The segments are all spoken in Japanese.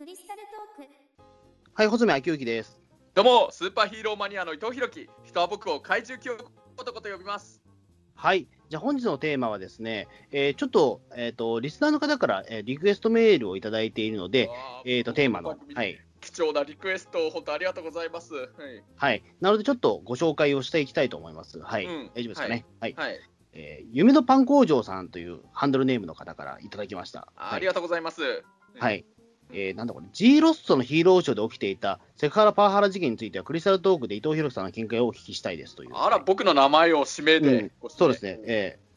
クリスタルトークはい、細見明之です。どうも、スーパーヒーローマニアの伊藤弘樹。人は僕を怪獣記憶男と呼びます。はい、じゃあ本日のテーマはですね、えーちょっと、えっ、と、リスナーの方から、えーリクエストメールをいただいているので、わえっ、と、テーマの、ははいい、貴重なリクエストを本当ありがとうございます。はい。はい。なので、ちょっとご紹介をしていきたいと思います。はい。うん大丈夫ですかね？はい。はい。えー夢のパン工場さんというハンドルネームの方からいただきました。はいありがとうございます。はい。えーなんだこれ、G ロッソのヒーローショーで起きていたセクハラパワハラ事件については、クリスタルトークで伊藤博さんの見解をお聞きしたいですという。あら、僕の名前を指名うん。で、ご指名そうですね。えー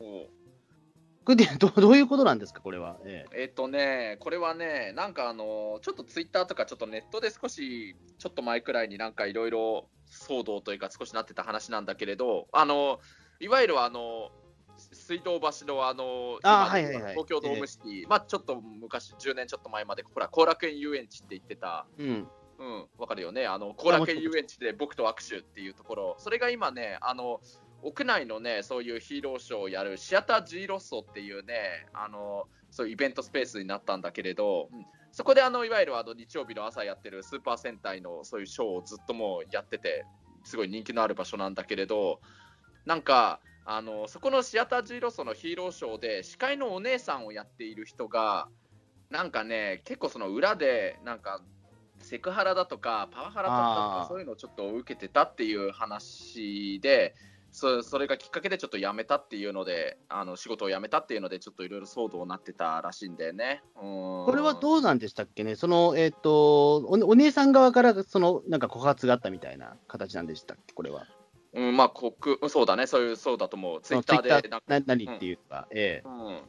これでどどういうことなんですか、これは？え。えっ、とね、これはね、なんかあの、ちょっとツイッターとか、ちょっとネットで少し、ちょっと前くらいになんかいろいろ騒動というか、少しなってた話なんだけれど、あの、いわゆるあの、水道橋のあの、あはいはいはい。東京ドームシティ、まあちょっと昔、10年ちょっと前まで、ほら、後楽園遊園地って言ってた、ーうん。うん、わかるよね、あの後楽園遊園地で僕と握手っていうところ、それが今ね、あの屋内のね、そういうヒーローショーをやるシアター G ロッソっていうね、あのそういうイベントスペースになったんだけれど、うん。そこであのいわゆるあの日曜日の朝やってるスーパー戦隊のそういうショーをずっともうやってて、すごい人気のある場所なんだけれど、なんか、あのそこのシアター G ロッソのヒーローショーで司会のお姉さんをやっている人が、なんかね、結構その裏で、なんかセクハラだとかパワハラだったとかそういうのをちょっと受けてたっていう話でそそれがきっかけでちょっと辞めたっていうのであの仕事を辞めたっていうのでちょっといろいろ騒動になってたらしいんだよね。ここれはどうなんでしたっけね、その、えっ、とお、お姉さん側から、その、なんか告発があったみたいな形なんでしたっけ、これは。うん、まあ国そうだね。そういうそうだと思う。ツイッターでな何っていうか、ええ。うん、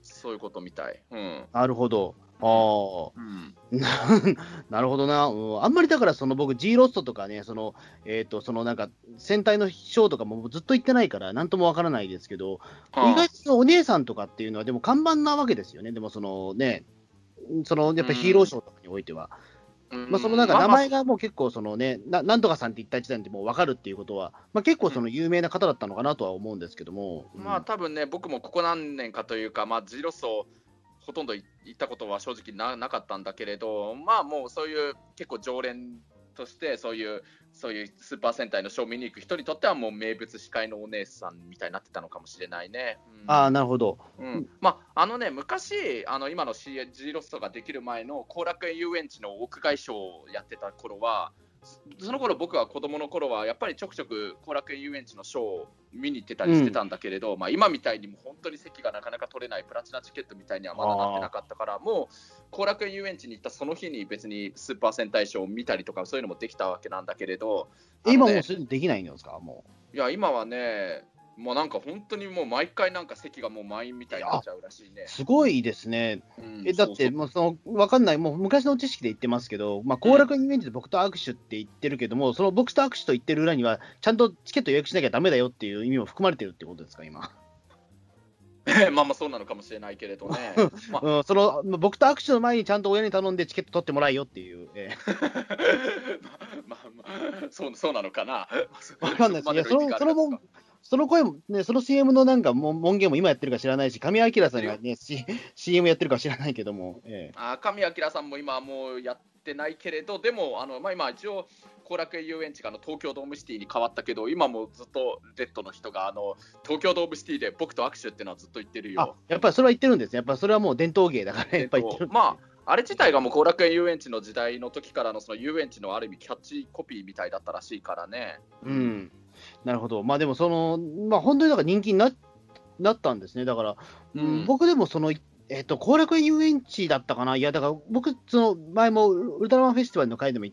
そういうことみたい。うん。なるほど。あうん。あ、なるほどな、うん。あんまりだから、その僕、G ロストとかね、その、えっ、と、そのなんか、戦隊のショーとかもずっと行ってないから、なんともわからないですけど、意外とお姉さんとかっていうのは、でも看板なわけですよね。でもそのね、そのやっぱヒーローショーとかにおいては。うんまあ、そのなんか名前がもう結構そのね、ななんとかさんって言った時点でもう分かるっていうことは、まあ、結構その有名な方だったのかなとは思うんですけども、まあ多分ね、僕もここ何年かというか、まあ、ジロスをほとんど行ったことは正直ななかったんだけれど、まあもうそういう結構常連として、そういうそういうスーパー戦隊のショーを見に行く人にとっては、もう名物司会のお姉さんみたいになってたのかもしれないね。うんああ、なるほど。うんまあ、あのね、昔、あの今の C- G ロストができる前の後楽園遊園地の屋外ショーをやってた頃は、そその頃僕は子供の頃は、やっぱりちょくちょく後楽園遊園地のショーを見に行ってたりしてたんだけれど、まあ、今みたいにも本当に席がなかなか取れないプラチナチケットみたいにはまだなってなかったから、もう後楽園遊園地に行ったその日に別にスーパー戦隊ショーを見たりとか、そういうのもできたわけなんだけれど、え今もうできないんですか、もいや、今はね、もうなんか本当にもう毎回なんか席がもう満員みたいになっちゃうらしいねう。。すごいですね。うんえだって、もうその分かんない、もう昔の知識で言ってますけど、まあ、後楽園遊園地で僕と握手って言ってるけども、その僕と握手と言ってる裏には、ちゃんとチケット予約しなきゃだめだよっていう意味も含まれてるってことですか、今。まあまあそうなのかもしれないけれどね。まあうん、そのまあ僕と握手の前にちゃんと親に頼んでチケット取ってもらえよっていう。え まあまあ、そうそうなのかな。わかんないです。いや、その、そのもその声も、ね、その CM のなんか門限も今やってるか知らないし、神明さんがね、C、CM やってるか知らないけども、ええあ神明さんも今はもうやってないけれど、でも、あのまあ、今、一応、後楽園遊園地があの東京ドームシティに変わったけど、今もずっとレッドの人があの東京ドームシティで僕と握手っていうのはずっと言ってるあよ。、やっぱりそれは言ってるんですね。やっぱりそれはもう伝統芸だから、やっぱり言ってるまあ、あれ自体がもう後楽園遊園地の時代の時からのその遊園地のある意味キャッチコピーみたいだったらしいからね。うん。なるほど。まあでも、その、まあ本当になんか人気にななったんですね。だから、うん。うん僕でもその、えっ、と、後楽園遊園地だったかな。いや、だから僕、その、前もウルトラマンフェスティバルの回でも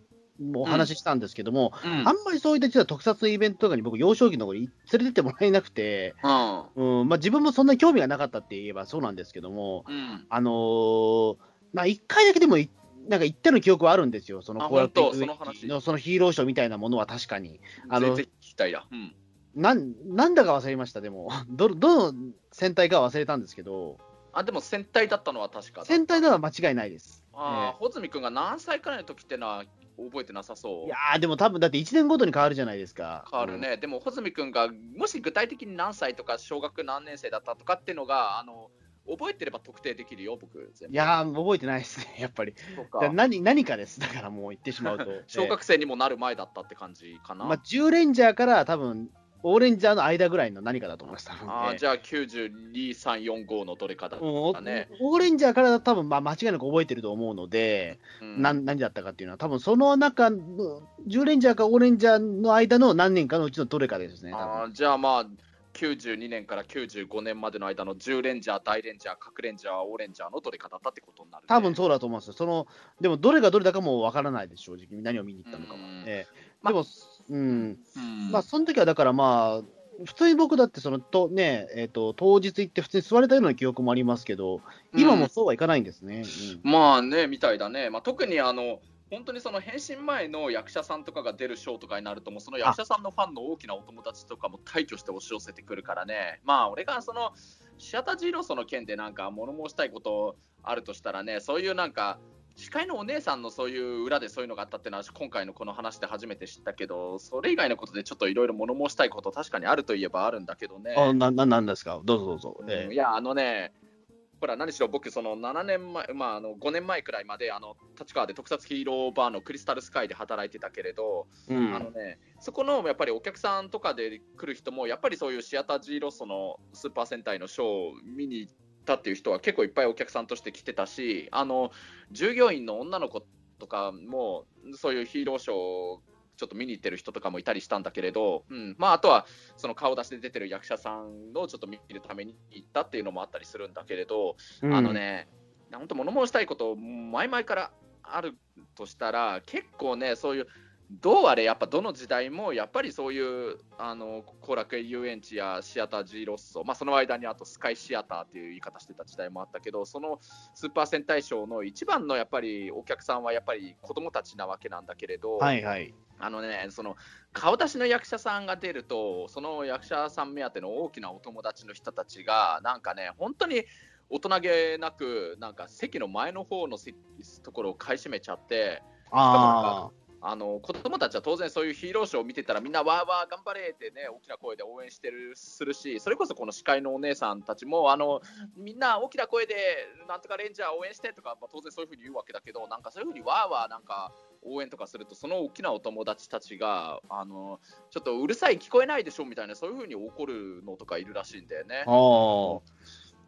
お話ししたんですけども、うん。あんまりそういった実は特撮イベントとかに僕、幼少期の頃に連れてってもらえなくて、うん。うん。まあ、自分もそんなに興味がなかったって言えばそうなんですけども、うん。あのーまあ、1回だけでもい、なんか行ったの記憶はあるんですよ、そのあ後楽園のそのヒーローショーみたいなものは確かに。あのぜひ聞きたいな。うんなんなんだか忘れました、でも、どどの戦隊かは忘れたんですけど、あでも戦隊だったのは確かだ戦隊なのは間違いないです。ああ、穂積君が何歳くらいの時ってのは覚えてなさそう？いやー、でも多分だって1年ごとに変わるじゃないですか。変わるね、でも穂積君がもし具体的に何歳とか小学何年生だったとかっていうのがあの覚えてれば特定できるよ、僕、全部。いやー、覚えてないですね、やっぱり。そうだか何何かです、だからもう言ってしまうと。小学生にもなる前だったって感じかな。えーまあ、10レンジャーから多分、オーレンジャーの間ぐらいの何かだと思います、多分あじゃあ92、3、4、5のどれかだっうんたね。オーレンジャーから多分、まあ、間違いなく覚えてると思うので、うん何何だったかっていうのは、多分その中の、10レンジャーかオーレンジャーの間の何年かのうちのどれかですね。あーじゃあまあ、92年から95年までの間の10レンジャー、大レンジャー、核レンジャー、オーレンジャーのどれかだったってことになる、ね。多分そうだと思うんですよ。その、でもどれがどれだかもわからないです、正直。何を見に行ったのかは。うんええまでも、うん。うんまあ、その時はだからまあ、普通に僕だってそのと、ねえー、と当日行って普通に座れたような記憶もありますけど、今もそうはいかないんですね。うんまあね、みたいだね。まあ、特にあの、本当にその変身前の役者さんとかが出るショーとかになると、もうその役者さんのファンの大きなお友達とかも退去して押し寄せてくるからね、まあ、俺がそのシアタージーロスの件でなんか物申したいことあるとしたらね、そういうなんか、司会のお姉さんのそういう裏でそういうのがあったっていうのは、今回のこの話で初めて知ったけど、それ以外のことでちょっといろいろ物申したいこと、確かにあるといえばあるんだけどね。あなななんですか、どうぞどうぞ。うんえいや、あのね、ほら、何しろ僕、その7年前、まあ、あの5年前くらいまで、あの立川で特撮ヒーローバーのクリスタルスカイで働いてたけれど、えうん。あのね、そこのやっぱりお客さんとかで来る人も、やっぱりそういうシアタージーロスのスーパー戦隊のショーを見に行ったっていう人は結構いっぱいお客さんとして来てたし、あの従業員の女の子とかも、そういうヒーローショーをちょっと見に行ってる人とかもいたりしたんだけれど、うん。まあ、あとはその顔出しで出てる役者さんをちょっと見るために行ったっていうのもあったりするんだけれど、うん。あのね、本当、物申したいこと、前々からあるとしたら、結構ね、そういう、どうあれ、やっぱどの時代も、やっぱりそういうあの後楽園遊園地やシアター G ロッソ、まあ、その間にあとスカイシアターっていう言い方してた時代もあったけど、そのスーパー戦隊ショーの一番のやっぱりお客さんはやっぱり子供たちなわけなんだけれど、はいはい。あのね、その顔出しの役者さんが出ると、その役者さん目当ての大きなお友達の人たちが、なんかね、本当に大人げなく、なんか席の前の方の席ところを買い占めちゃって、ああの子供たちは当然そういうヒーローショーを見てたら、みんなわーわー頑張れってね、大きな声で応援してるするし、それこそこの司会のお姉さんたちも、あのみんな大きな声で、なんとかレンジャー応援してとか、まあ、当然そういうふうに言うわけだけど、なんかそういうふうにわーわーなんか応援とかすると、その大きなお友達たちが、あのちょっとうるさい、聞こえないでしょみたいな、そういうふうに怒るのとかいるらしいんだよねあ。。あ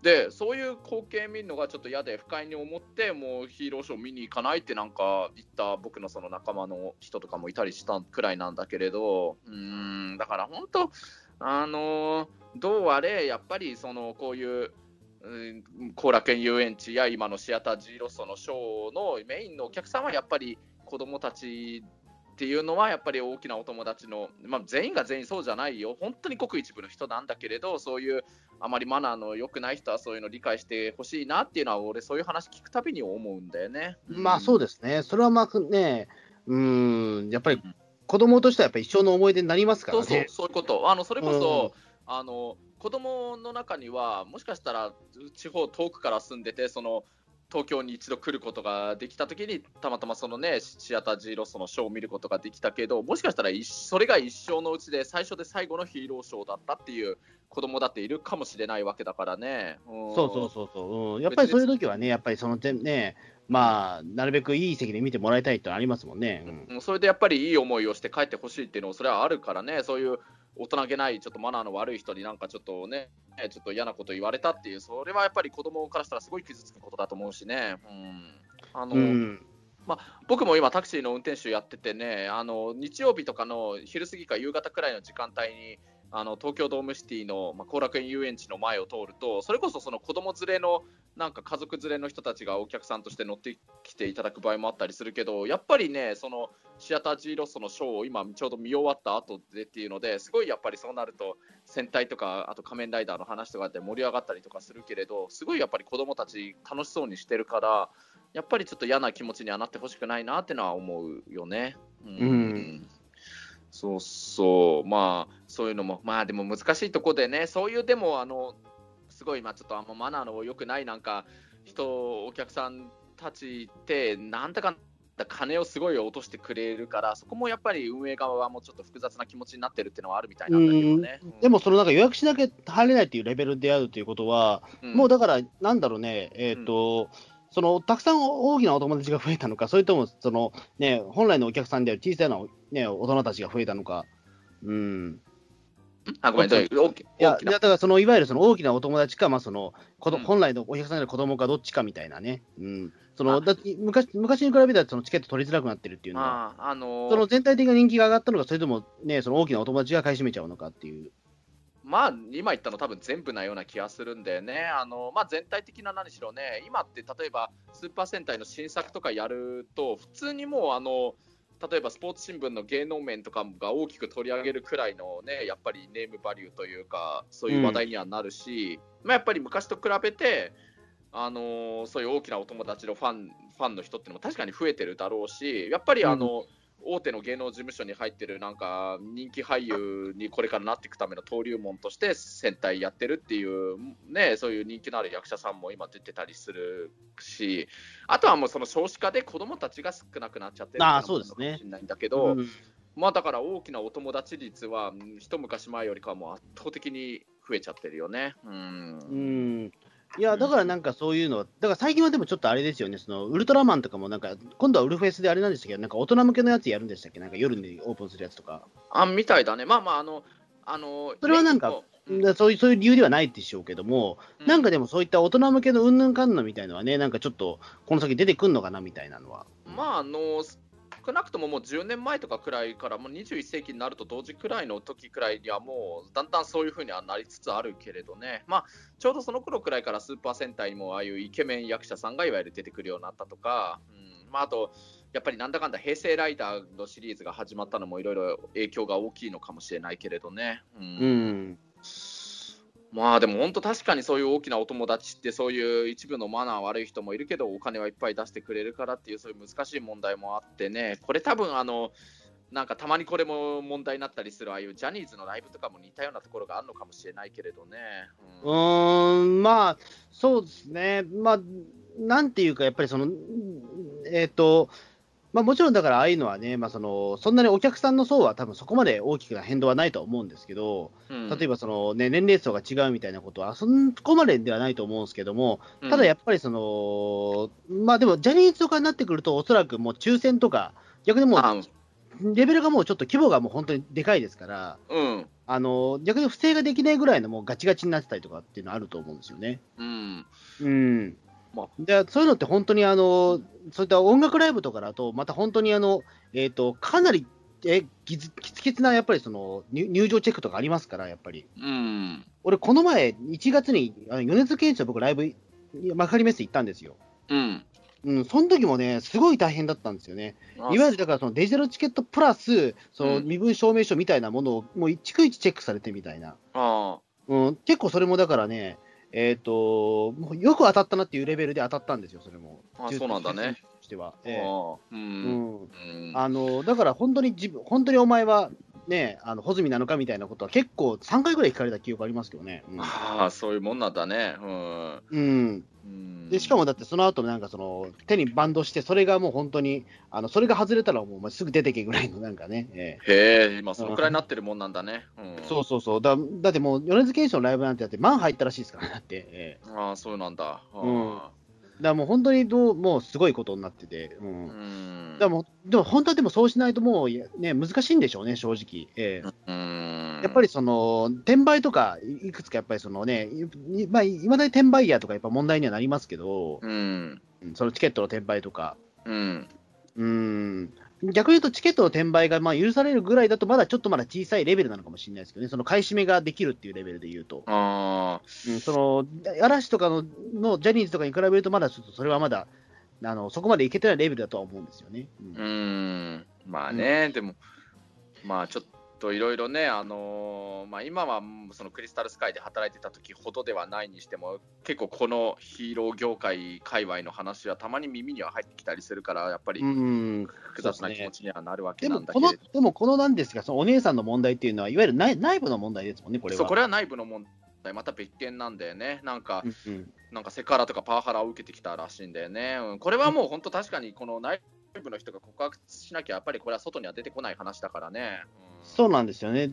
で、そういう光景見るのがちょっと嫌で、不快に思って、もうヒーローショー見に行かないってなんか言った僕のその仲間の人とかもいたりしたくらいなんだけれど、うん、だから本当、あのどうあれ、やっぱりそのこういう、うん後楽園遊園地や今のシアター G ロストのショーのメインのお客さんはやっぱり子供たちっていうのはやっぱり大きなお友達の、まあ、全員が全員そうじゃないよ、本当にごく一部の人なんだけれど、そういうあまりマナーの良くない人はそういうの理解してほしいなっていうのは、俺、そういう話聞くたびに思うんだよね。まあそうでですね。それはまあね、うん、やっぱり子供としてはやっぱり一生の思い出になりますからね。そうそう、そういうこと。あのそれこそ、あの子供の中には、もしかしたら地方遠くから住んでて、その東京に一度来ることができたときに、たまたまそのね、シアター G ロストのショーを見ることができたけど、もしかしたら一それが一生のうちで最初で最後のヒーローショーだったっていう子供だっているかもしれないわけだからね。うん。そうそうそうそう、うん、やっぱりそういう時はね、やっぱりその点ね、まあ、なるべくいい席で見てもらいたいってのありますもんね。うん。うん。それでやっぱりいい思いをして帰ってほしいっていうのもそれはあるからね、そういう大人げない、ちょっとマナーの悪い人になんかちょっとね、ちょっと嫌なこと言われたっていう、それはやっぱり子供からしたらすごい傷つくことだと思うしね。うんあのうんま僕も今、タクシーの運転手やっててね、あの日曜日とかの昼過ぎか夕方くらいの時間帯に、あの東京ドームシティのまあ後楽園遊園地の前を通ると、それこそその子供連れの、なんか家族連れの人たちがお客さんとして乗ってきていただく場合もあったりするけど、やっぱりね、そのシアター G ロストのショーを今、ちょうど見終わった後でっていうので、すごいやっぱりそうなると、戦隊とか、あと仮面ライダーの話とかで盛り上がったりとかするけれど、すごいやっぱり子供たち楽しそうにしてるから、やっぱりちょっと嫌な気持ちにはなってほしくないなってのは思うよね。うん。うん。そうそう、まあ、そういうのも、まあでも難しいとこでね、そういうでも、あの、すごい、まあちょっとあんまマナーの良くないなんか、人、お客さんたちって、なんだかんった金をすごい落としてくれるから、そこもやっぱり運営側はもうちょっと複雑な気持ちになってるっていうのはあるみたいなんだけどね。うん。でも、そのなんか予約しなきゃ入れないっていうレベルであるということは、うん。もうだから、なんだろうね、えっ、と、そのたくさん大きなお友達が増えたのか、それともその、ね、本来のお客さんである小さな、ね、大人たちが増えたのか、うん、あ、ごめん、どうい。う大きいや、だからそのいわゆるその大きなお友達か、まあその子どうん。本来のお客さんである子供かどっちかみたいなね、うん、そあ。のだ昔昔に比べたらそのチケット取りづらくなってるっていうのは、ああのー。その全体的な人気が上がったのか、それとも、ね、その大きなお友達が買い占めちゃうのかっていう。まあ、今言ったの多分全部なような気がするんだよね。あのまあ、全体的な何しろね、今って例えばスーパー戦隊の新作とかやると、普通にもうあの、例えばスポーツ新聞の芸能面とかが大きく取り上げるくらいのね、やっぱりネームバリューというか、そういう話題にはなるし、まあ、やっぱり昔と比べて、あのそういう大きなお友達のファンファンの人っていうのも確かに増えてるだろうし、やっぱりあの、大手の芸能事務所に入ってるなんか人気俳優にこれからなっていくための登竜門として戦隊やってるっていうねそういう人気のある役者さんも今出てたりするしあとはもうその少子化で子供たちが少なくなっちゃってるかもしれないんだけど、うん。まあだから大きなお友達率はうん一昔前よりかはもう圧倒的に増えちゃってるよね。うん。うんいや、だからなんかそういうの、だから最近はでもちょっとあれですよね、そのウルトラマンとかもなんか、今度はウルフェスであれなんでしたっけ？ど、なんか大人向けのやつやるんでしたっけ？なんか夜にオープンするやつとか。あみたいだね。まあまああのあのそれはなんかそういうそういう理由ではないでしょうけども、うん。なんかでもそういった大人向けのうんぬんかんぬんみたいのはね、なんかちょっとこの先出てくんのかなみたいなのは。まああの少なくとももう10年前とかくらいからもう21世紀になると同時くらいの時くらいにはもうだんだんそういう風にはなりつつあるけれどね、まあ、ちょうどその頃くらいからスーパー戦隊にもああいうイケメン役者さんがいわゆる出てくるようになったとか、うんまあ、あとやっぱりなんだかんだ平成ライダーのシリーズが始まったのもいろいろ影響が大きいのかもしれないけれどね。うんうん。まあでも本当確かにそういう大きなお友達ってそういう一部のマナー悪い人もいるけどお金はいっぱい出してくれるからっていうそういう難しい問題もあってねこれ多分あのなんかたまにこれも問題になったりするああいうジャニーズのライブとかも似たようなところがあるのかもしれないけれどね。うーん、まあ、そうですね。まあ、なんていうか、やっぱりその、えっ、と、まあもちろんだからああいうのはね、まあその、そんなにお客さんの層は多分そこまで大きな変動はないとは思うんですけど、うん。例えばそのね、年齢層が違うみたいなことは、そこまでではないと思うんですけども、うん。ただやっぱりその、まあでも、ジャニーズとかになってくると、おそらくもう抽選とか、逆にもう、あレベルがもうちょっと規模がもう本当にでかいですから、うん。あの逆に不正ができないぐらいのもうガチガチになってたりとかっていうのはあると思うんですよね。うん。うん。まあでそういうのって本当にあの、そういった音楽ライブとかだと、また本当にあの、えー、とかなりえきつきつきつなやっぱりその入入場チェックとかありますから、やっぱり。うん俺、この前、1月にあの米津玄師の僕、ライブ、幕張メッセ行ったんですよ。うんうん、その時もね、すごい大変だったんですよね。いわゆるだからそのデジタルチケットプラス、そのうん身分証明書みたいなものを、もう逐一チェックされてみたいな。あうん、結構それもだからね、えっ、と、もうよく当たったなっていうレベルで当たったんですよ、それも。あそうなんだね。としては。あええううんんうんあのだから本当に自分、本当にお前はね、あの穂積なのかみたいなことは結構3回ぐらい聞かれた記憶ありますけどね。ああそういうもんなんだね。うんうん。でしかもだってその後なんかその手にバンドして、それがもう本当に、あのそれが外れたらもうすぐ出てけぐらいのなんかね、ええ。へえ、今そのくらいになってるもんなんだね。うん、そうそうそう。だ、だってもう米津玄師のライブなんてだって、万入ったらしいですから、だって、ええ。ああ、そうなんだ。うん。あだもう本当にどうもうすごいことになってて、うんーうん。だもうでも本当はでもそうしないともう、ね、難しいんでしょうね、正直。ええうん。やっぱりその転売とか、いいくつかやっぱりそのね、いまあ、いまだに転売ヤーとかやっぱ問題にはなりますけど、うん。うんそのチケットの転売とか、うん。うん、逆に言うとチケットの転売がまあ許されるぐらいだと、まだちょっとまだ小さいレベルなのかもしれないですけどね、その買い占めができるっていうレベルで言うと、あうん、その嵐とかののジャニーズとかに比べると、まだちょっとそれはまだ、あのそこまでいけてないレベルだとは思うんですよね。うんん。まあね、でも、まあちょっといろいろね、あのーまあ今はそのクリスタルスカイで働いてた時ほどではないにしても、結構このヒーロー業界界隈の話はたまに耳には入ってきたりするから、やっぱりうん複雑な気持ちにはなるわけでなんだけれどもこの、でもこのなんですが、そのお姉さんの問題っていうのは、いわゆる内内部の問題ですもんね、これは。そうこれは内部の問題、また別件なんだよね。なんか、うんうんなんかセクハラとかパワハラを受けてきたらしいんだよね。うん、これはもう本当確かにこの内部の人が告白しなきゃ、やっぱりこれは外には出てこない話だからね。うん、そうなんですよね。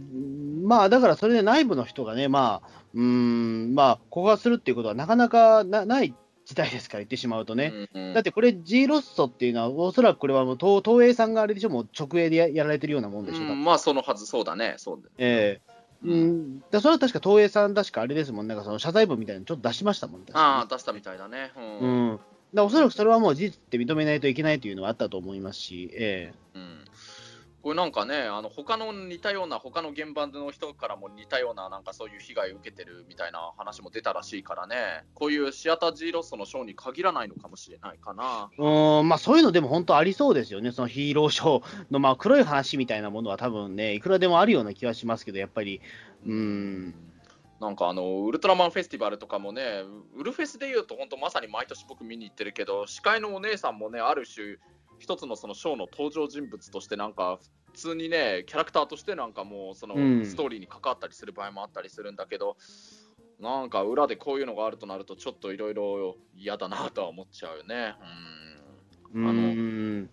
まあ、だからそれで内部の人がね、まあ、うん、まあ、告白するっていうことはなかなかない事態ですから、言ってしまうとね。うんうん、だってこれ、G ロッソっていうのは、おそらくこれはもう東東映さんがあれでしょ、もう直営でやられてるようなもんでしょう、うん、まあ、そのはず、そうだね、そうだね。ええーうん、だそれは確か東映さん、確かあれですもん、なんかその謝罪文みたいなのちょっと出しましたもんね。ああ、出したみたいだね。うん。うん、だおそらくそれはもう事実って認めないといけないというのはあったと思いますし、ええ。ー、うん。これなんかね、あの他の似たような、他の現場の人からも似たような、なんかそういう被害を受けてるみたいな話も出たらしいからね、こういうシアター G ロストのショーに限らないのかもしれないかな。うんまあ、そういうのでも本当ありそうですよね、そのヒーローショーのまあ黒い話みたいなものは多分ね、いくらでもあるような気はしますけど、やっぱり、うん。なんかあのウルトラマンフェスティバルとかもね、ウルフェスでいうと、本当まさに毎年僕見に行ってるけど、司会のお姉さんもね、ある種、一つのそのショーの登場人物として、なんか普通にね、キャラクターとしてなんかもう、そのストーリーに関わったりする場合もあったりするんだけど、うん、なんか裏でこういうのがあるとなると、ちょっといろいろ嫌だなとは思っちゃうよね。うん。あの、うん。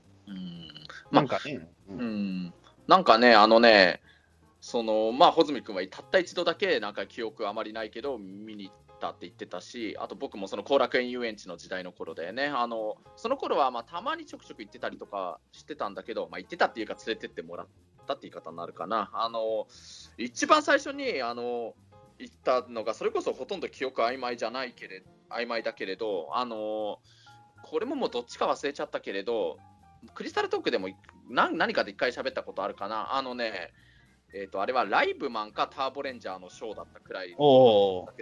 なんかね、うん。なんかね、あのね、そのまあ、穂積君はたった一度だけなんか記憶あまりないけど見に行ったって言ってたし、あと僕もその後楽園遊園地の時代の頃でね、あのその頃はまあたまにちょくちょく行ってたりとかしてたんだけど、まあ、行ってたっていうか連れてってもらったって言い方になるかな。あの一番最初にあの行ったのが、それこそほとんど記憶曖昧じゃないけれ曖昧だけれど、あのこれももうどっちか忘れちゃったけれど、クリスタルトークでも何何かで一回喋ったことあるかな。あのね、えーと、あれはライブマンかターボレンジャーのショーだったくらいだけ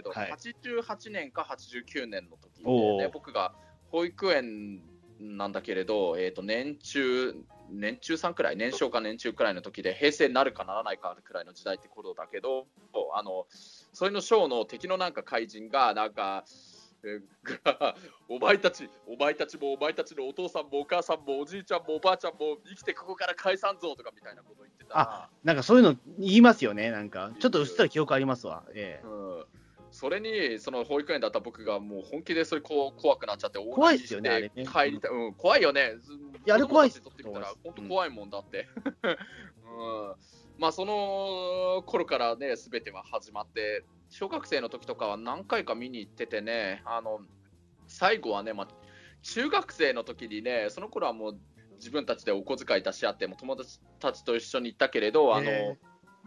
ど、はい、88年か89年の時で、ね、僕が保育園なんだけれど、えーと、年中、年中さんくらい、年少か年中くらいの時で、平成になるかならないかくらいの時代って頃だけど、あのそれのショーの敵のなんか怪人が、なんか、が お前たち、お前たちもお前たちのお父さんもお母さんもおじいちゃんもおばあちゃんも生きてここから解散ぞとかみたいなことあなんかそういうの言いますよね、なんか、ちょっとうっすら記憶ありますわ。ええうんそれに、その保育園だった僕がもう本気でそれこう怖くなっちゃって、怖いですよね、あれね。帰りたい、うん、怖いよね。いや、あれ怖いっす。本当怖いもんだって。うん、まあ、その頃からね、すべては始まって、小学生の時とかは何回か見に行っててね、あの最後はね、まあ、中学生の時にね、その頃はもう自分たちでお小遣い出し合って、も友達たちと一緒に行ったけれど、あの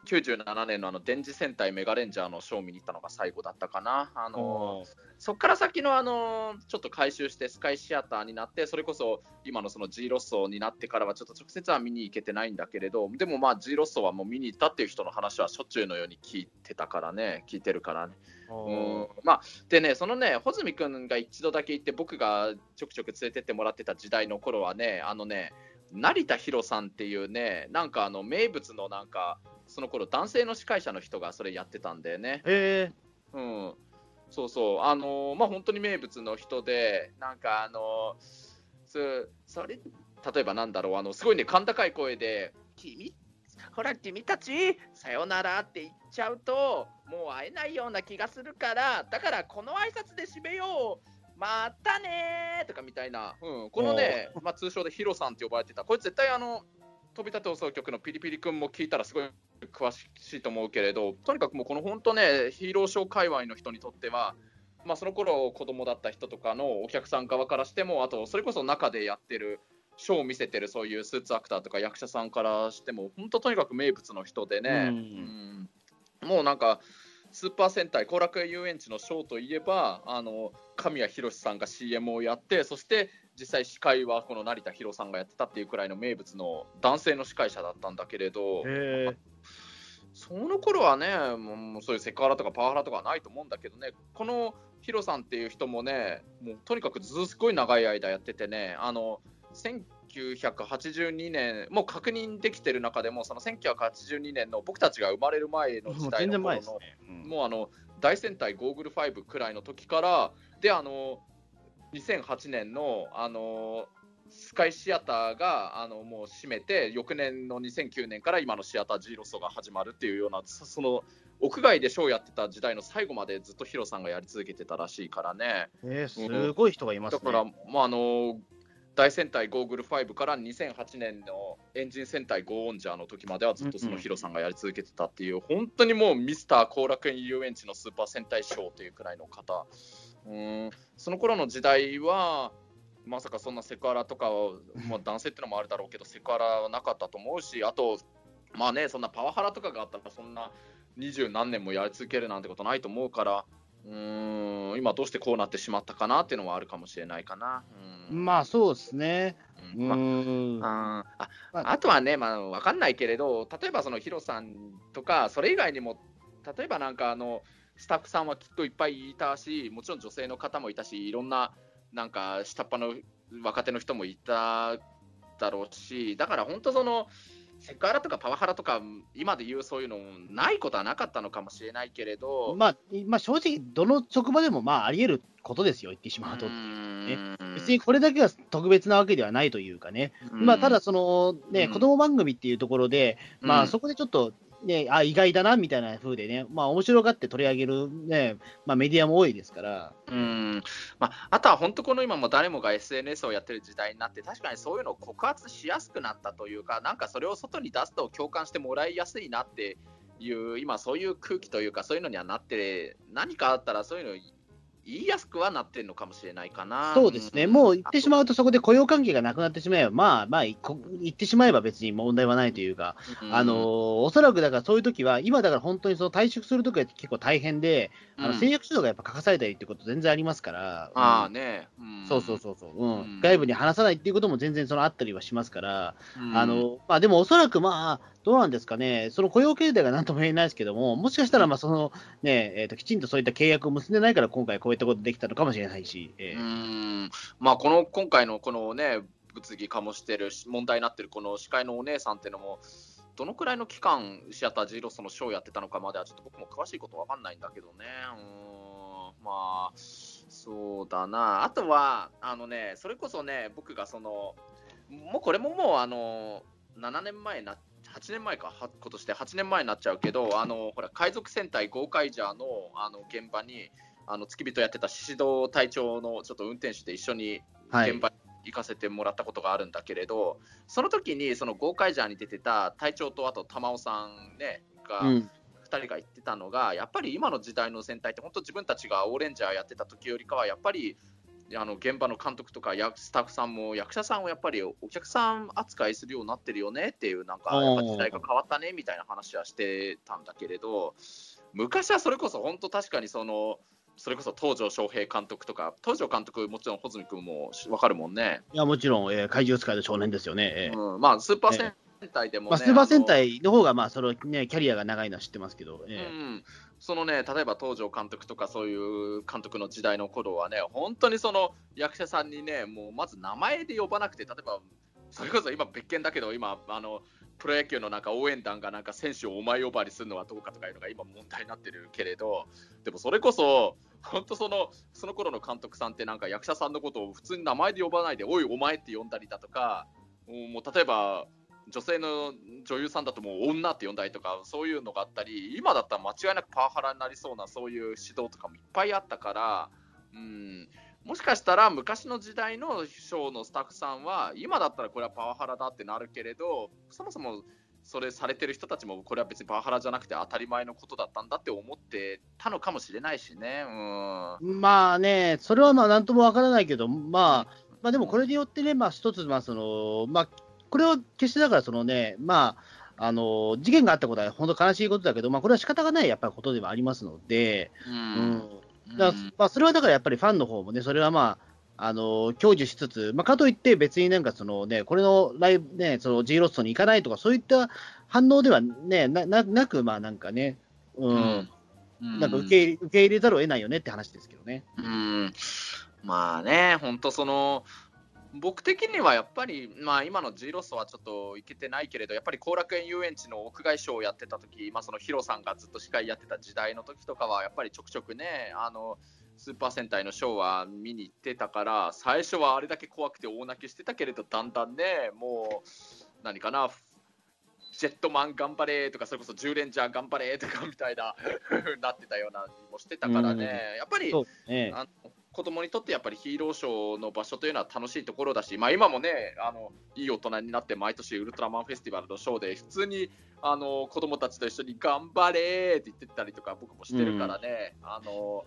97年のあの電磁戦隊メガレンジャーのショーを見に行ったのが最後だったかな。あのそこから先のあのちょっと回収してスカイシアターになって、それこそ今のその G ロッソになってからはちょっと直接は見に行けてないんだけれど、でもまあ G ロッソはもう見に行ったっていう人の話はしょっちゅうのように聞いてたからね、聞いてるからね。うんまあ、でね、そのね、穂積君が一度だけ行って、僕がちょくちょく連れてってもらってた時代の頃はね、あのね、成田博さんっていうね、なんかあの名物のなんか、その頃男性の司会者の人がそれやってたんだよね。へうん。そうそう。あのー、まあ、本当に名物の人で、なんかあのー、それ、例えばなんだろう、あの、すごいね、甲高い声で、君、ほら、君たち、さよならって言っちゃうと、もう会えないような気がするから、だからこの挨拶で締めよう。またねとかみたいな、うん、このね、まあ、通称でヒロさんって呼ばれてた、これ絶対あの、飛び立て放送局のピリピリ君も聞いたらすごい詳しいと思うけれど、とにかくもうこの本当ね、ヒーローショー界隈の人にとっては、まあ、その頃子供だった人とかのお客さん側からしても、あとそれこそ中でやってる、ショーを見せてるそういうスーツアクターとか役者さんからしても、本当とにかく名物の人でね、うん、うん、もうなんか、スーパー戦隊後楽園遊園地のショーといえば、あの神谷博さんが CM をやって、そして実際司会はこの成田博さんがやってたっていうくらいの名物の男性の司会者だったんだけれど、その頃はね、もうそういうセクハラとかパワハラとかはないと思うんだけどね、このヒロさんっていう人もね、もうとにかくずすごい長い間やっててね、あの1982年、もう確認できてる中でも、その1982年の僕たちが生まれる前の時代のもう、ね。うん、あの大戦隊ゴーグル5くらいの時から、で、あの2008年の、あのスカイシアターがあのもう閉めて、翌年の2009年から今のシアター G ロスが始まるっていうような、その屋外でショーやってた時代の最後までずっとヒロさんがやり続けてたらしいからね。えー、すごい人がいます、ねうん、だから、まあ、あの大戦隊ゴーグル5から2008年のエンジン戦隊ゴーオンジャーの時まではずっとそのヒロさんがやり続けてたっていう、本当にもうミスター後楽園遊園地のスーパー戦隊ショーというくらいの方、うん。その頃の時代は、まさかそんなセクハラとかを、まあ、男性ってのもあるだろうけど、セクハラはなかったと思うし、あと、まあね、そんなパワハラとかがあったら、そんな二十何年もやり続けるなんてことないと思うから、うん今どうしてこうなってしまったかなっていうのはあるかもしれないかな。うん。まあそうですね。うん。まあ、ああとはね、まあ、分かんないけれど、例えばそのヒロさんとか、それ以外にも、例えばなんかあの、スタッフさんはきっといっぱいいたし、もちろん女性の方もいたし、いろんななんか下っ端の若手の人もいただろうし、だから本当その、セクハラとかパワハラとか、今で言うそういうのないことはなかったのかもしれないけれど、まあ、まあ、正直、どの職場でもまああり得ることですよ、言ってしまうと。ね、別にこれだけは特別なわけではないというかね、まあ、ただ、そのね、子供番組っていうところで、まあ、そこでちょっとね、あ、意外だな、みたいな風でね、まあ、面白がって取り上げるね、まあ、メディアも多いですから。うん。まあ、あとは本当この今も誰もが SNS をやってる時代になって、確かにそういうのを告発しやすくなったというか、なんかそれを外に出すと共感してもらいやすいなっていう、今そういう空気というか、そういうのにはなって、何かあったらそういうの言いやすくはなってるのかもしれないかな。そうですね、もう言ってしまうと、そこで雇用関係がなくなってしまえば、まあまあ、言ってしまえば別に問題はないというか、うん、あのおそらくだからそういう時は、今だから本当にその退職するときは結構大変で、うん、あの誓約書がやっぱ書かされたりってこと全然ありますから、うん、ああね、そうそうそうそう、うん。外部に話さないっていうことも全然そのあったりはしますから、あのまあ、でもおそらくまあ、どうなんですかね、その雇用形態がなんとも言えないですけども、もしかしたらまあその、ねえーと、きちんとそういった契約を結んでないから、今回こういったことできたのかもしれないし。えー、うんまあ、この今回のこのね、物議かもしてる、問題になってるこの司会のお姉さんっていうのも、どのくらいの期間、シアタージーロスのショーやってたのかまでは、ちょっと僕も詳しいことわかんないんだけどね。うんまあ、そうだな。あとは、あのね、それこそね、僕がその、もうこれももう、あの、7年前になって、8年前か、今年で8年前になっちゃうけど、あのほら海賊戦隊ゴーカイジャーのあの現場に、あの付き人やってた宍戸隊長のちょっと運転手で一緒に現場に行かせてもらったことがあるんだけれど、はい、その時にそのゴーカイジャーに出てた隊長とあと玉尾さん、ね、が、うん、2人が言ってたのが、やっぱり今の時代の戦隊って、本当自分たちがオーレンジャーやってた時よりかは、やっぱりあの現場の監督とかスタッフさんも役者さんをやっぱりお客さん扱いするようになってるよねっていうなんかやっぱ時代が変わったねみたいな話はしてたんだけれど昔はそれこそ本当確かにそのそれこそ東條翔平監督とか東條監督もちろん穂積君も分かるもんね。いやもちろん、えー、怪獣使いの少年ですよね、えー、うん、まあスーパー戦隊でも、ね、まあ、スーパー戦隊の方がまあそのねキャリアが長いのは知ってますけど、えー、うんそのね、例えば東條監督とかそういう監督の時代の頃はね、本当にその役者さんにね、もうまず名前で呼ばなくて、例えば、それこそ今別件だけど、今、あの、プロ野球のなんか応援団がなんか選手をお前呼ばわりするのはどうかとかいうのが今問題になってるけれど、でもそれこそ、本当その、その頃の監督さんってなんか役者さんのことを普通に名前で呼ばないで、おい、お前って呼んだりだとか、もう例えば、女性の女優さんだともう女って呼んだりとかそういうのがあったり今だったら間違いなくパワハラになりそうなそういう指導とかもいっぱいあったからうん。もしかしたら昔の時代のショーのスタッフさんは今だったらこれはパワハラだってなるけれどそもそもそれされてる人たちもこれは別にパワハラじゃなくて当たり前のことだったんだって思ってたのかもしれないしね。うん、まあね、それはまあなんともわからないけど、まあ、まあでもこれによってね、まあ一つ、まあその、まあこれは決してだからそのね、まあ、あの事件があったことは本当悲しいことだけど、まあ、これは仕方がないやっぱりことではありますので、うん、うん、だまあ、それはだからやっぱりファンの方もね、それはまあ、あの享受しつつ、まあ、かといって別になんかその、ね、これのライブ、ね、その G ロストに行かないとか、そういった反応では、ね、なななく、まあなんかね、うん、うん、なんか受け受け入れざるを得ないよねって話ですけどね。うん。まあね、本当その、僕的にはやっぱり、まあ、今の G ロスはちょっといけてないけれど、やっぱり後楽園遊園地の屋外ショーをやってた時、まあ、そのヒロさんがずっと司会やってた時代の時とかは、やっぱりちょくちょくね、あのスーパー戦隊のショーは見に行ってたから、最初はあれだけ怖くて大泣きしてたけれど、だんだんね、もう、何かな、ジェットマン頑張れとか、それこそ10レンジャー頑張れとかみたいななってたような気もしてたからね、やっぱり、ね、あ子供にとってやっぱりヒーローショーの場所というのは楽しいところだし、まあ、今もねあの、いい大人になって毎年ウルトラマンフェスティバルのショーで普通にあの子供たちと一緒に頑張れって言ってたりとか僕もしてるからね、うん、あの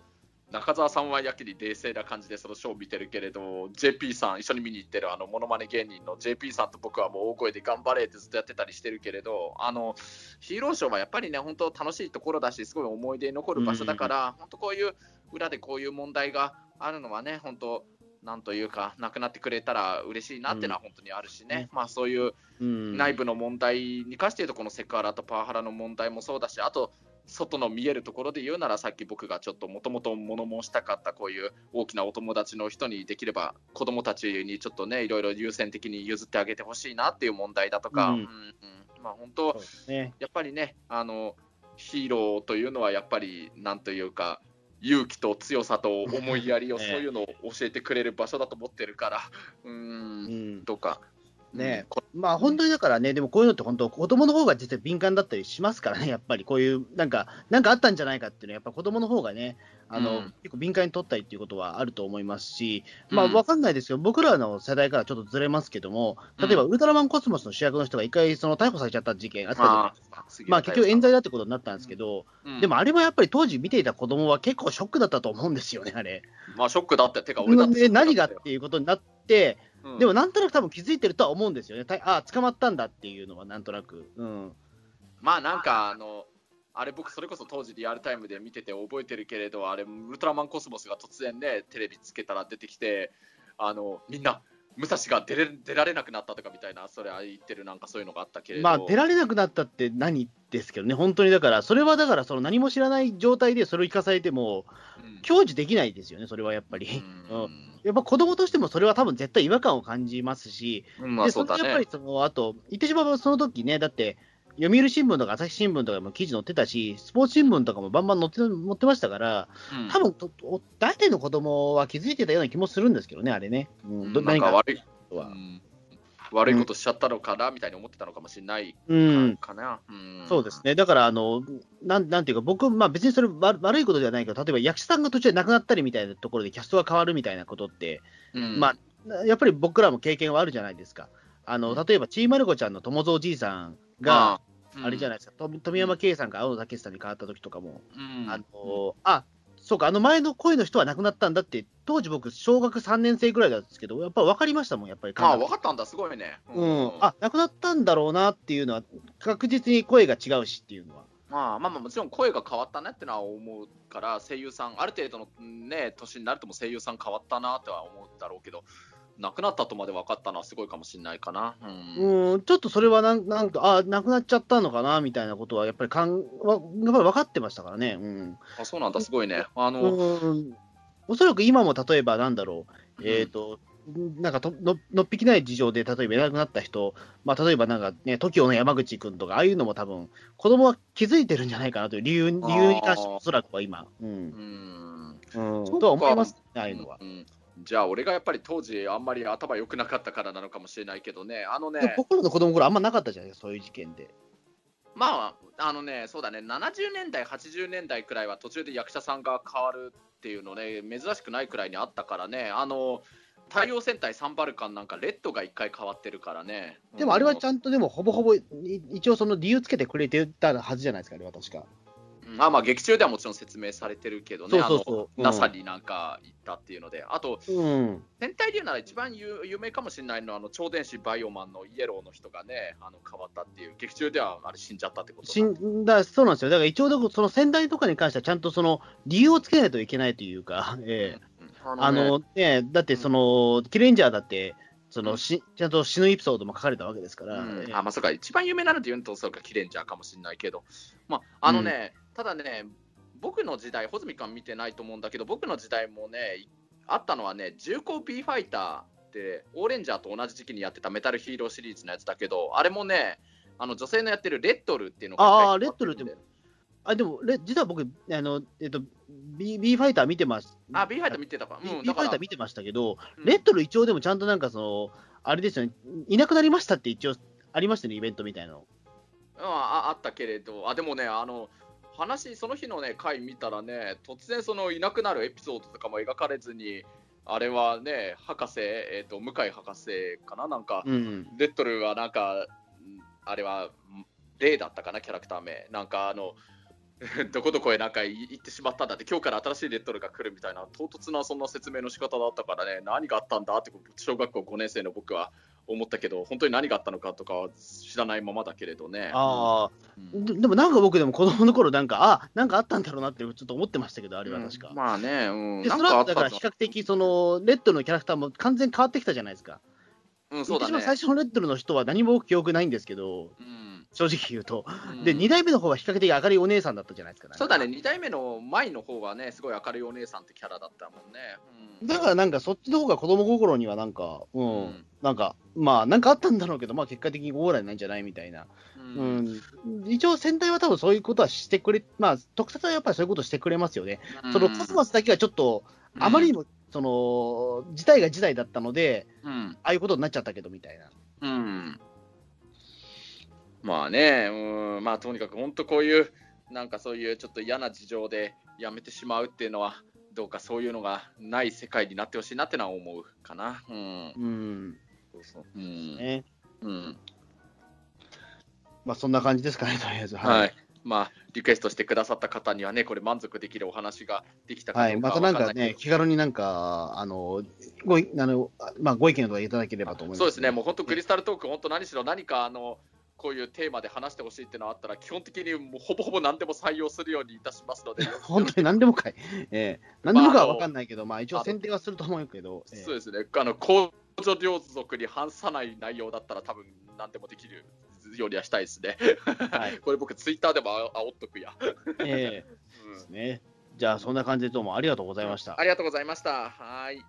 中澤さんはやけに冷静な感じでそのショーを見てるけれど JP さん一緒に見に行ってるあのモノマネ芸人の JP さんと僕はもう大声で頑張れってずっとやってたりしてるけれどあのヒーローショーはやっぱりね本当楽しいところだしすごい思い出に残る場所だから、うん、本当こういう裏でこういう問題があるのはね、本当、なんというか、なくなってくれたら嬉しいなっていうのは本当にあるしね、うん、まあそういう内部の問題に関して言うと、このセクハラとパワハラの問題もそうだし、あと、外の見えるところで言うなら、さっき僕がちょっともともと物申したかった、こういう大きなお友達の人にできれば、子供たちにちょっとね、いろいろ優先的に譲ってあげてほしいなっていう問題だとか、うん、うん、まあ本当、ね、やっぱりね、あのヒーローというのはやっぱり、なんというか、勇気と強さと思いやりを、そういうのを教えてくれる場所だと思ってるから、うん、とか。ね。まあ本当にだからね、でもこういうのって本当、子供の方が実は敏感だったりしますからね、やっぱり。こういう、なんか、なんかあったんじゃないかっていうのは、やっぱ子供の方がね、あの、うん、結構敏感に取ったりっていうことはあると思いますし、まあわかんないですけど、僕らの世代からちょっとずれますけども、例えばウルトラマンコスモスの主役の人が一回その逮捕されちゃった事件あったじゃないですか。まあ結局冤罪だってことになったんですけど、うん、でもあれはやっぱり当時見ていた子供は結構ショックだったと思うんですよね、あれ。まあショックだって、てか俺だって何がっていうことになって、でもなんとなく多分気づいてるとは思うんですよね。あ捕まったんだっていうのはなんとなく。うん、まあなんかあの、あれ僕それこそ当時リアルタイムで見てて覚えてるけれど、あれウルトラマンコスモスが突然ね、テレビつけたら出てきて、あのみんな武蔵が出れ出られなくなったとかみたいな、それは言ってるなんかそういうのがあったけれど。まあ出られなくなったって何ですけどね、本当にだから、それはだからその何も知らない状態でそれを聞かされても、うん、享受できないですよね、それはやっぱり。うん、うんやっぱ子供としてもそれは多分絶対違和感を感じますし、まあ、そうだね、やっぱりそのあと、言ってしまえばその時ね、だって、読売新聞とか朝日新聞とかも記事載ってたし、スポーツ新聞とかもバンバン載って載ってましたから、うん、多分と大体の子供は気づいてたような気もするんですけどね、あれね。うん、何か悪い、うん、悪いことしちゃったのかな、みたいに思ってたのかもしれないかな。うん、そうですね。だから、あの、なんなんていうか、僕、まあ別にそれ悪いことではないけど、例えば役者さんが途中で亡くなったりみたいなところでキャストが変わるみたいなことって、うん、まあ、やっぱり僕らも経験はあるじゃないですか。あの、例えば、ちーまる子ちゃんの友蔵じいさんが、あれじゃないですか、富山圭さんが青野武さんに変わった時とかも、あの、あ、そうか、あの前の声の人は亡くなったんだって、当時僕、小学3年生ぐらいなんですけど、やっぱ分かりましたもん、やっぱり。ああ、分かったんだ、すごいね。うん、うん、あ亡くなったんだろうなっていうのは、確実に声が違うしっていうのは。まあまあまあ、もちろん声が変わったねってのは思うから、声優さん、ある程度のね、年になるとも声優さん変わったなとは思うだろうけど、亡くなったとまで分かったのはすごいかもしれないかな。うん、うんちょっとそれはなんなんか、あ亡くなっちゃったのかなみたいなことは、やっぱりかんやっぱり分かってましたからね。うん、あそうなんだ、すごいね。あのうんおそらく今も例えばなんだろう、えっ、ー、と、なんかとののっぴきない事情で、例えばいなくなった人、まあ、例えばなんかね、TOKIO の山口君とか、ああいうのも多分、子供は気づいてるんじゃないかなという理由理由に関して、おそらくは今、うん。うん。うん、とは思いますね、ああいうのは。うんじゃあ、俺がやっぱり当時、あんまり頭良くなかったからなのかもしれないけどね、あのね。僕らの子供頃あんまなかったじゃないですか、そういう事件で。まあ、あのね、そうだね、70年代、80年代くらいは途中で役者さんが変わるっていうのね、珍しくないくらいにあったからね、あの、太陽戦隊サンバルカンなんか、レッドが1回変わってるからね。でもあれはちゃんとでも、ほぼほぼ、一応その理由つけてくれてたはずじゃないですか、あれは確か。あまあ劇中ではもちろん説明されてるけどね、そうそうそう。NASA になんか行ったっていうので、あと、うん、戦隊で言うなら一番有有名かもしれないのは、あの超電子バイオマンのイエローの人がね、あの変わったっていう、劇中ではあれ死んじゃったってこと死んだそうなんですよ、だから一応、その戦隊とかに関しては、ちゃんとその理由をつけないといけないというか、えー、うん、あのね、だってその、キレンジャーだって、そのしちゃんと死ぬエピソードも書かれたわけですから、うん、あまあ、そうか、一番有名なので言うと、そうか、キレンジャーかもしれないけど、まあ、あのね、ただね、僕の時代、穂積君見てないと思うんだけど、僕の時代もね、あったのはね、重工 B ファイターって、オーレンジャーと同じ時期にやってたメタルヒーローシリーズのやつだけど、あれもね、あの女性のやってるレッドルっていうのがああ、レッドルって、あでもレ、実は僕、あのえっと B、B ファイター見てます。あ、B ファイター見てたか。うん、B ファイター見てましたけど、うん、レッドル一応でもちゃんとなんかその、あれですよね、いなくなりましたって一応ありましたね、イベントみたいなの。ああったけれど、あでもね、あの話、その日のね、回見たらね、突然そのいなくなるエピソードとかも描かれずに、あれはね、博士、えーと、向井博士かな、なんか、うん、レッドルはなんか、あれは、レイだったかな、キャラクター名。なんかあの、どこどこへなんか行ってしまったんだって、今日から新しいレッドルが来るみたいな、唐突なそんな説明の仕方だったからね、何があったんだって、小学校5年生の僕は思ったけど、本当に何があったのかとかは知らないままだけれどね。ああ、うん、でもなんか僕でも子供の頃なんか、あなんかあったんだろうなってちょっと思ってましたけど、あれは確か。うん、まあね、うん。でそれはだから比較的、その、レッドのキャラクターも完全変わってきたじゃないですか。うん、そうだね。最初のレッドの人は何も記憶ないんですけど、うん正直言うと、うん、で2代目の方は比較的明るいお姉さんだったじゃないですか、ね、そうだね、2代目の前の方はね、すごい明るいお姉さんってキャラだったもんね。うん、だからなんか、そっちの方が子供心にはなんか、うん、うん、なんか、まあ、なんかあったんだろうけど、まあ、結果的にオーライなんじゃないみたいな。うん、一応、戦隊は多分そういうことはしてくれ、まあ、特撮はやっぱりそういうことしてくれますよね。そのコスモスだけはちょっと、あまりにも、その、事態が事態だったので、ああいうことになっちゃったけどみたいな。うんまあね、うん、まあとにかく本当こういう、なんかそういうちょっと嫌な事情でやめてしまうっていうのは、どうかそういうのがない世界になってほしいなってのは思うかな。うん。うん。そうそう。うん。ね。うん。まあそんな感じですかね、とりあえず。はい、はいまあ、リクエストしてくださった方にはね、これ、満足できるお話ができたかはい、またなんかね、気軽になんか、あの、ごあのまあ、ご意見とかいただければと思います、そうですね、もう本当、クリスタルトーク、本当、何しろ何か、あの、こういうテーマで話してほしいっていうのがあったら、基本的にもうほぼほぼ何でも採用するようにいたしますので、本当に何でもかい、えー、何でもかは分かんないけど、まあ、一応選定はすると思うけど、えー、そうですね、あの公助領属に反さない内容だったら、多分何でもできるようにはしたいですね。はい、これ僕、ツイッターでもあおっとくや。えー、うん、ですね。じゃあ、そんな感じでどうもありがとうございました。ありがとうございました。はい。